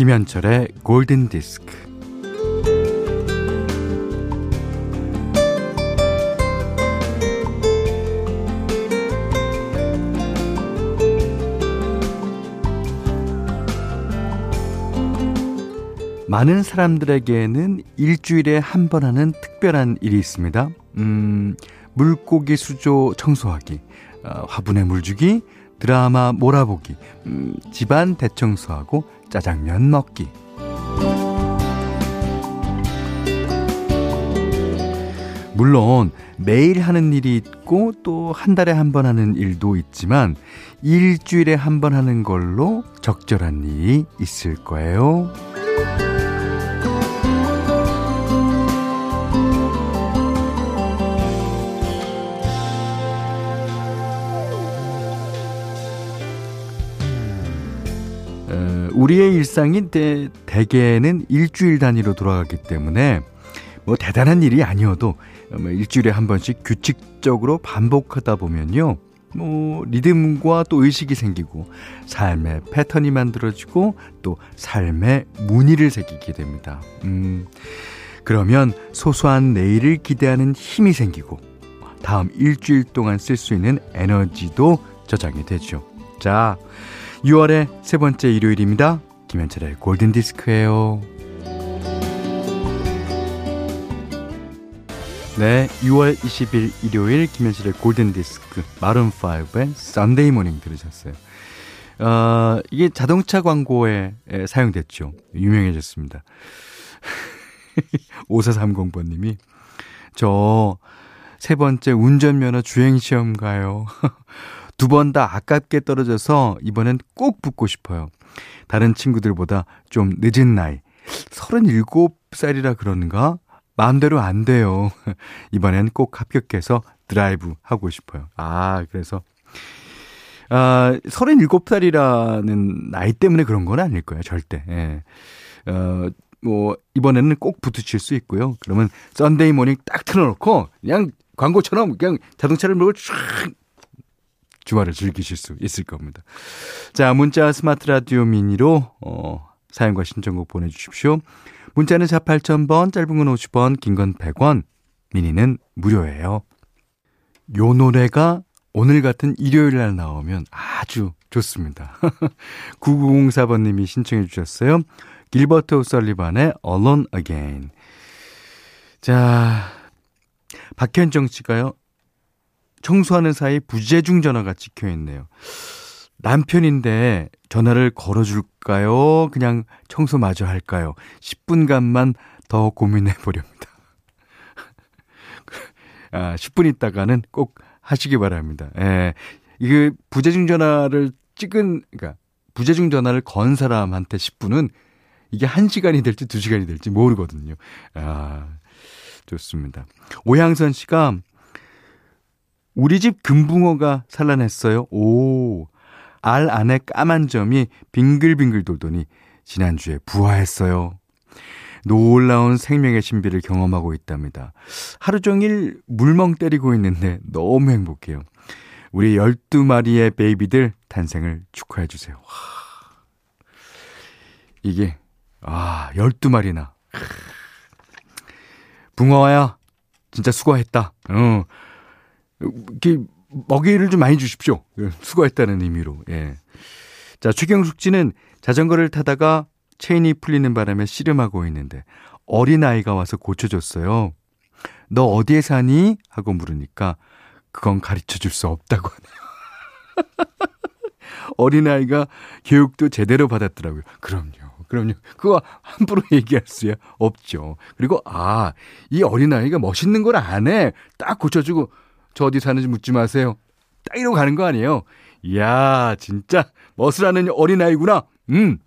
김현철의 골든 디스크. 많은 사람들에게는 일주일에 한 번 하는 특별한 일이 있습니다. 음, 물고기 수조 청소하기, 어, 화분에 물 주기, 드라마 몰아보기, 음, 집안 대청소하고 짜장면 먹기. 물론 매일 하는 일이 있고 또 한 달에 한 번 하는 일도 있지만 일주일에 한 번 하는 걸로 적절한 일이 있을 거예요. 우리의 일상이 대, 대개는 일주일 단위로 돌아가기 때문에 뭐 대단한 일이 아니어도 뭐 일주일에 한 번씩 규칙적으로 반복하다 보면요. 뭐 리듬과 또 의식이 생기고 삶의 패턴이 만들어지고 또 삶의 무늬를 새기게 됩니다. 음. 그러면 소소한 내일을 기대하는 힘이 생기고 다음 일주일 동안 쓸 수 있는 에너지도 저장이 되죠. 자, 6월의 세 번째 일요일입니다. 김현철의 골든 디스크예요. 네, 6월 20일 일요일 김현철의 골든 디스크 Maroon 5의 Sunday Morning 들으셨어요. 어, 이게 자동차 광고에 사용됐죠. 유명해졌습니다. 5430번님이 저 세 번째 운전면허 주행시험 가요. 두 번 다 아깝게 떨어져서 이번엔 꼭 붙고 싶어요. 다른 친구들보다 좀 늦은 나이. 37살이라 그러는가? 마음대로 안 돼요. 이번엔 꼭 합격해서 드라이브 하고 싶어요. 아, 그래서, 아, 37살이라는 나이 때문에 그런 건 아닐 거예요. 절대. 예. 어, 뭐, 이번에는 꼭 붙으실 수 있고요. 그러면 Sunday Morning 딱 틀어놓고, 그냥 광고처럼 그냥 자동차를 몰고 쫙 주말을 즐기실 수 있을 겁니다. 자, 문자 스마트 라디오 미니로 어, 사연과 신청곡 보내 주십시오. 문자는 4 8000번, 짧은 건 50원, 긴 건 100원, 미니는 무료예요. 요 노래가 오늘 같은 일요일 날 나오면 아주 좋습니다. 9904번 님이 신청해 주셨어요. 길버트 오설리반의 Alone Again. 자, 박현정 씨가요. 청소하는 사이 부재중 전화가 찍혀 있네요. 남편인데 전화를 걸어줄까요? 그냥 청소 마저 할까요? 10분간만 더 고민해 보렵니다. 아, 10분 있다가는 꼭 하시기 바랍니다. 예. 이게 부재중 전화를 찍은, 그러니까 부재중 전화를 건 사람한테 10분은 이게 1시간이 될지 2시간이 될지 모르거든요. 아, 좋습니다. 오향선 씨가 우리 집 금붕어가 산란했어요. 오. 알 안에 까만 점이 빙글빙글 돌더니 지난주에 부화했어요. 놀라운 생명의 신비를 경험하고 있답니다. 하루 종일 물멍 때리고 있는데 너무 행복해요. 우리 12마리의 베이비들 탄생을 축하해 주세요. 와. 이게 아, 12마리나. 붕어야 진짜 수고했다. 어. 이렇게 먹이를 좀 많이 주십시오. 예, 수고했다는 의미로. 예. 자, 최경숙 씨는 자전거를 타다가 체인이 풀리는 바람에 씨름하고 있는데 어린아이가 와서 고쳐줬어요. 너 어디에 사니? 하고 물으니까 그건 가르쳐 줄 수 없다고 하네요. 어린아이가 교육도 제대로 받았더라고요. 그럼요. 그럼요. 그거 함부로 얘기할 수야 없죠. 그리고, 아, 이 어린아이가 멋있는 걸 안 해. 딱 고쳐주고, 저 어디 사는지 묻지 마세요. 딱 이러고 가는 거 아니에요. 이야, 진짜 멋을하는 어린아이구나. 음.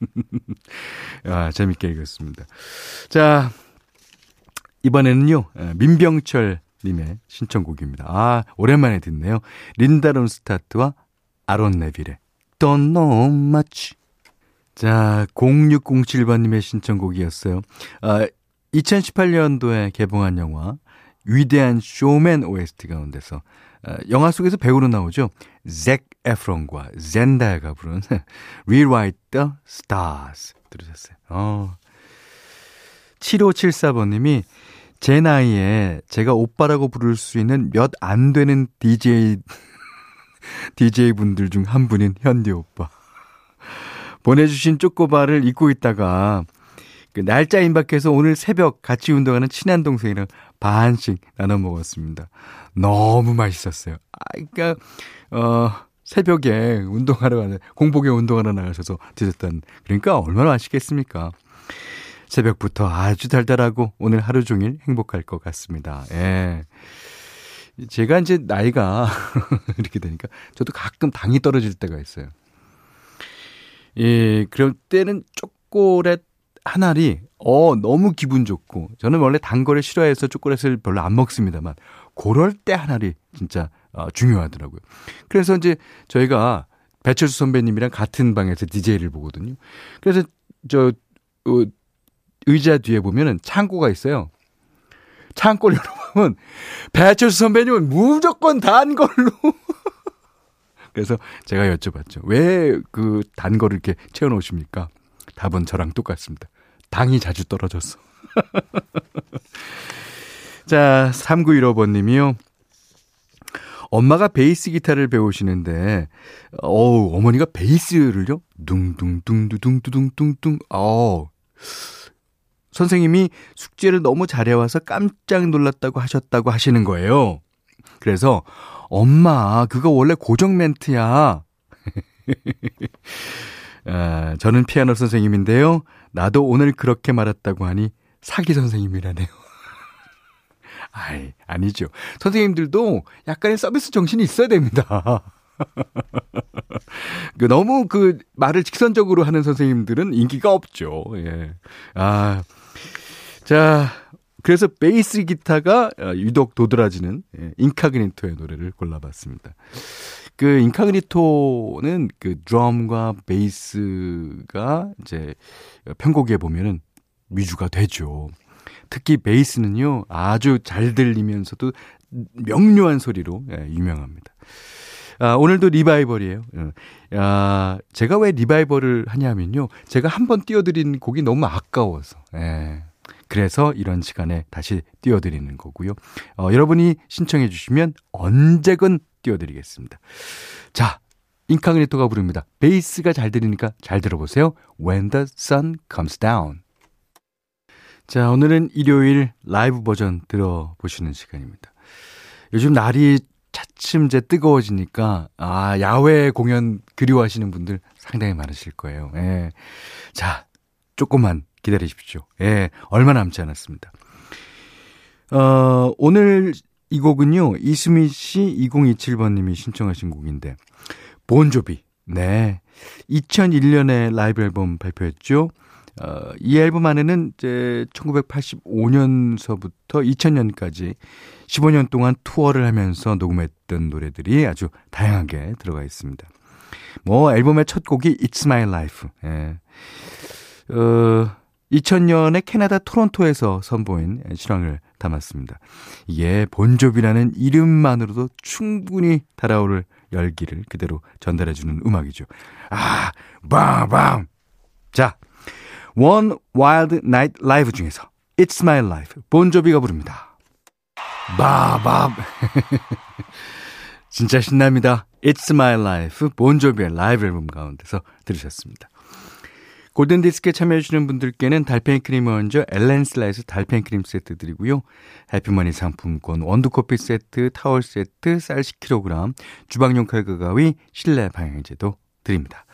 아, 재밌게 읽었습니다. 자, 이번에는요, 민병철 님의 신청곡입니다. 아, 오랜만에 듣네요. 린다 론스타트와 아론 네빌의 Don't Know Much. 자, 0607번님의 신청곡이었어요. 아, 2018년도에 개봉한 영화 위대한 쇼맨 OST 가운데서 어, 영화 속에서 배우로 나오죠. 잭 에프론과 젠다야가 부른 Rewrite the Stars 들으셨어요. 어. 7574번님이 제 나이에 제가 오빠라고 부를 수 있는 몇 안 되는 DJ, DJ 분들 중 한 분인 현디 오빠. 보내주신 쪼꼬바를 잊고 있다가 그 날짜 임박해서 오늘 새벽 같이 운동하는 친한 동생이랑 반씩 나눠 먹었습니다. 너무 맛있었어요. 아, 그니까, 어, 새벽에 운동하러 가는, 공복에 운동하러 나가셔서 드셨던, 그러니까 얼마나 맛있겠습니까? 새벽부터 아주 달달하고 오늘 하루 종일 행복할 것 같습니다. 예. 제가 이제 나이가 이렇게 되니까 저도 가끔 당이 떨어질 때가 있어요. 예, 그럴 때는 초콜릿 한 알이 어 너무 기분 좋고 저는 원래 단 거를 싫어해서 초콜릿을 별로 안 먹습니다만 그럴 때 한 알이 진짜 어, 중요하더라고요. 그래서 이제 저희가 배철수 선배님이랑 같은 방에서 DJ를 보거든요. 그래서 저 어, 의자 뒤에 보면은 창고가 있어요. 창고를 열어보면 배철수 선배님은 무조건 단 걸로. 그래서 제가 여쭤봤죠. 왜 그 단 거를 이렇게 채워놓으십니까? 답은 저랑 똑같습니다. 당이 자주 떨어졌어. 자, 3915번님이요. 엄마가 베이스 기타를 배우시는데, 어우, 어머니가 베이스를요? 둥둥둥두둥두둥둥둥, 어 선생님이 숙제를 너무 잘해와서 깜짝 놀랐다고 하셨다고 하시는 거예요. 그래서 엄마 그거 원래 고정 멘트야. 아, 저는 피아노 선생님인데요. 나도 오늘 그렇게 말했다고 하니 사기 선생님이라네요. 아이, 아니죠. 선생님들도 약간의 서비스 정신이 있어야 됩니다. 그 너무 그 말을 직선적으로 하는 선생님들은 인기가 없죠. 예. 아, 자, 그래서 베이스 기타가 어, 유독 도드라지는 예, 인카그니토의 노래를 골라봤습니다. 그 Incognito는 그 드럼과 베이스가 이제 편곡에 보면은 위주가 되죠. 특히 베이스는요 아주 잘 들리면서도 명료한 소리로 예, 유명합니다. 아, 오늘도 리바이벌이에요. 아, 제가 왜 리바이벌을 하냐면요. 제가 한번 띄워드린 곡이 너무 아까워서. 예. 그래서 이런 시간에 다시 띄워드리는 거고요. 어, 여러분이 신청해 주시면 언제건 띄워드리겠습니다. 자, 인카그니토가 부릅니다. 베이스가 잘 들리니까 잘 들어보세요. When the sun comes down. 자, 오늘은 일요일 라이브 버전 들어보시는 시간입니다. 요즘 날이 차츰 이제 뜨거워지니까, 아, 야외 공연 그리워하시는 분들 상당히 많으실 거예요. 예. 자, 조금만 기다리십시오. 예, 얼마 남지 않았습니다. 어, 오늘 이 곡은요, 이수미 씨 2027번님이 신청하신 곡인데, 본조비. 네. 2001년에 라이브 앨범 발표했죠. 어, 이 앨범 안에는 이제 1985년서부터 2000년까지 15년 동안 투어를 하면서 녹음했던 노래들이 아주 다양하게 들어가 있습니다. 뭐 앨범의 첫 곡이 It's My Life. 예. 어, 2000년에 캐나다 토론토에서 선보인 실황을 담았습니다. 이게 본조비라는 이름만으로도 충분히 달아오를 열기를 그대로 전달해주는 음악이죠. 아, 밤밤! 자, One Wild Night Live 중에서 It's My Life, 본조비가 부릅니다. 바밤! 진짜 신납니다. It's My Life, 본조비의 라이브 앨범 가운데서 들으셨습니다. 골든디스크에 참여해주시는 분들께는 달팽이 크림을 얹어 엘렌슬라에서 달팽이 크림 세트 드리고요. 해피머니 상품권, 원두커피 세트, 타월 세트, 쌀 10kg, 주방용 칼과 가위, 실내 방향제도 드립니다.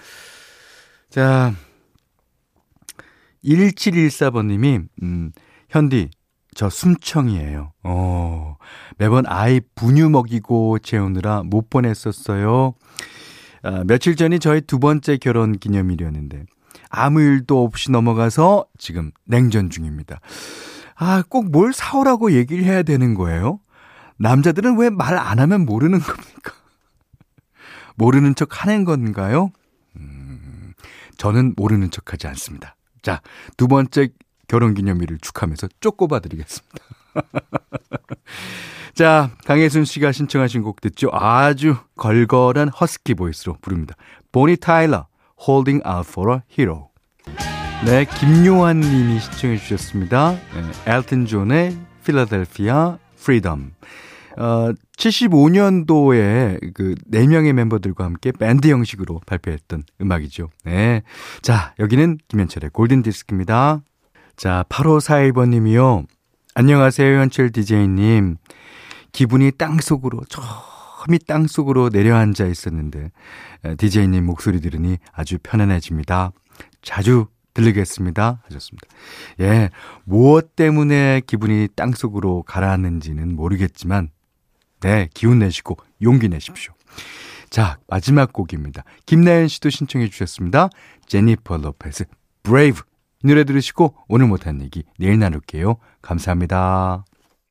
자, 1714번님이, 음, 현디, 저 숨청이에요. 어, 매번 아이 분유 먹이고 재우느라 못 보냈었어요. 아, 며칠 전이 저희 두 번째 결혼 기념일이었는데, 아무 일도 없이 넘어가서 지금 냉전 중입니다. 아, 꼭 뭘 사오라고 얘기를 해야 되는 거예요? 남자들은 왜 말 안 하면 모르는 겁니까? 모르는 척 하는 건가요? 음, 저는 모르는 척 하지 않습니다. 자, 두 번째 결혼 기념일을 축하하면서 쪼꼬봐 드리겠습니다. 자, 강혜순 씨가 신청하신 곡 듣죠? 아주 걸걸한 허스키 보이스로 부릅니다. 보니 타일러, Holding Out for a Hero. 네, 김요한 님이 신청해 주셨습니다. 네, 엘튼 존의 Philadelphia Freedom. 어, 75년도에 그 4명의 멤버들과 함께 밴드 형식으로 발표했던 음악이죠. 네. 자, 여기는 김현철의 골든 디스크입니다. 자, 8541번 님이요. 안녕하세요, 현철 DJ님. 기분이 땅 속으로, 처 음이 땅 속으로 내려앉아 있었는데, DJ님 목소리 들으니 아주 편안해집니다. 자주 들리겠습니다. 하셨습니다. 예, 무엇 때문에 기분이 땅 속으로 가라앉는지는 모르겠지만, 네, 기운 내시고 용기 내십시오. 자, 마지막 곡입니다. 김나연 씨도 신청해 주셨습니다. 제니퍼 로페스, Brave. 이 노래 들으시고 오늘 못한 얘기 내일 나눌게요. 감사합니다.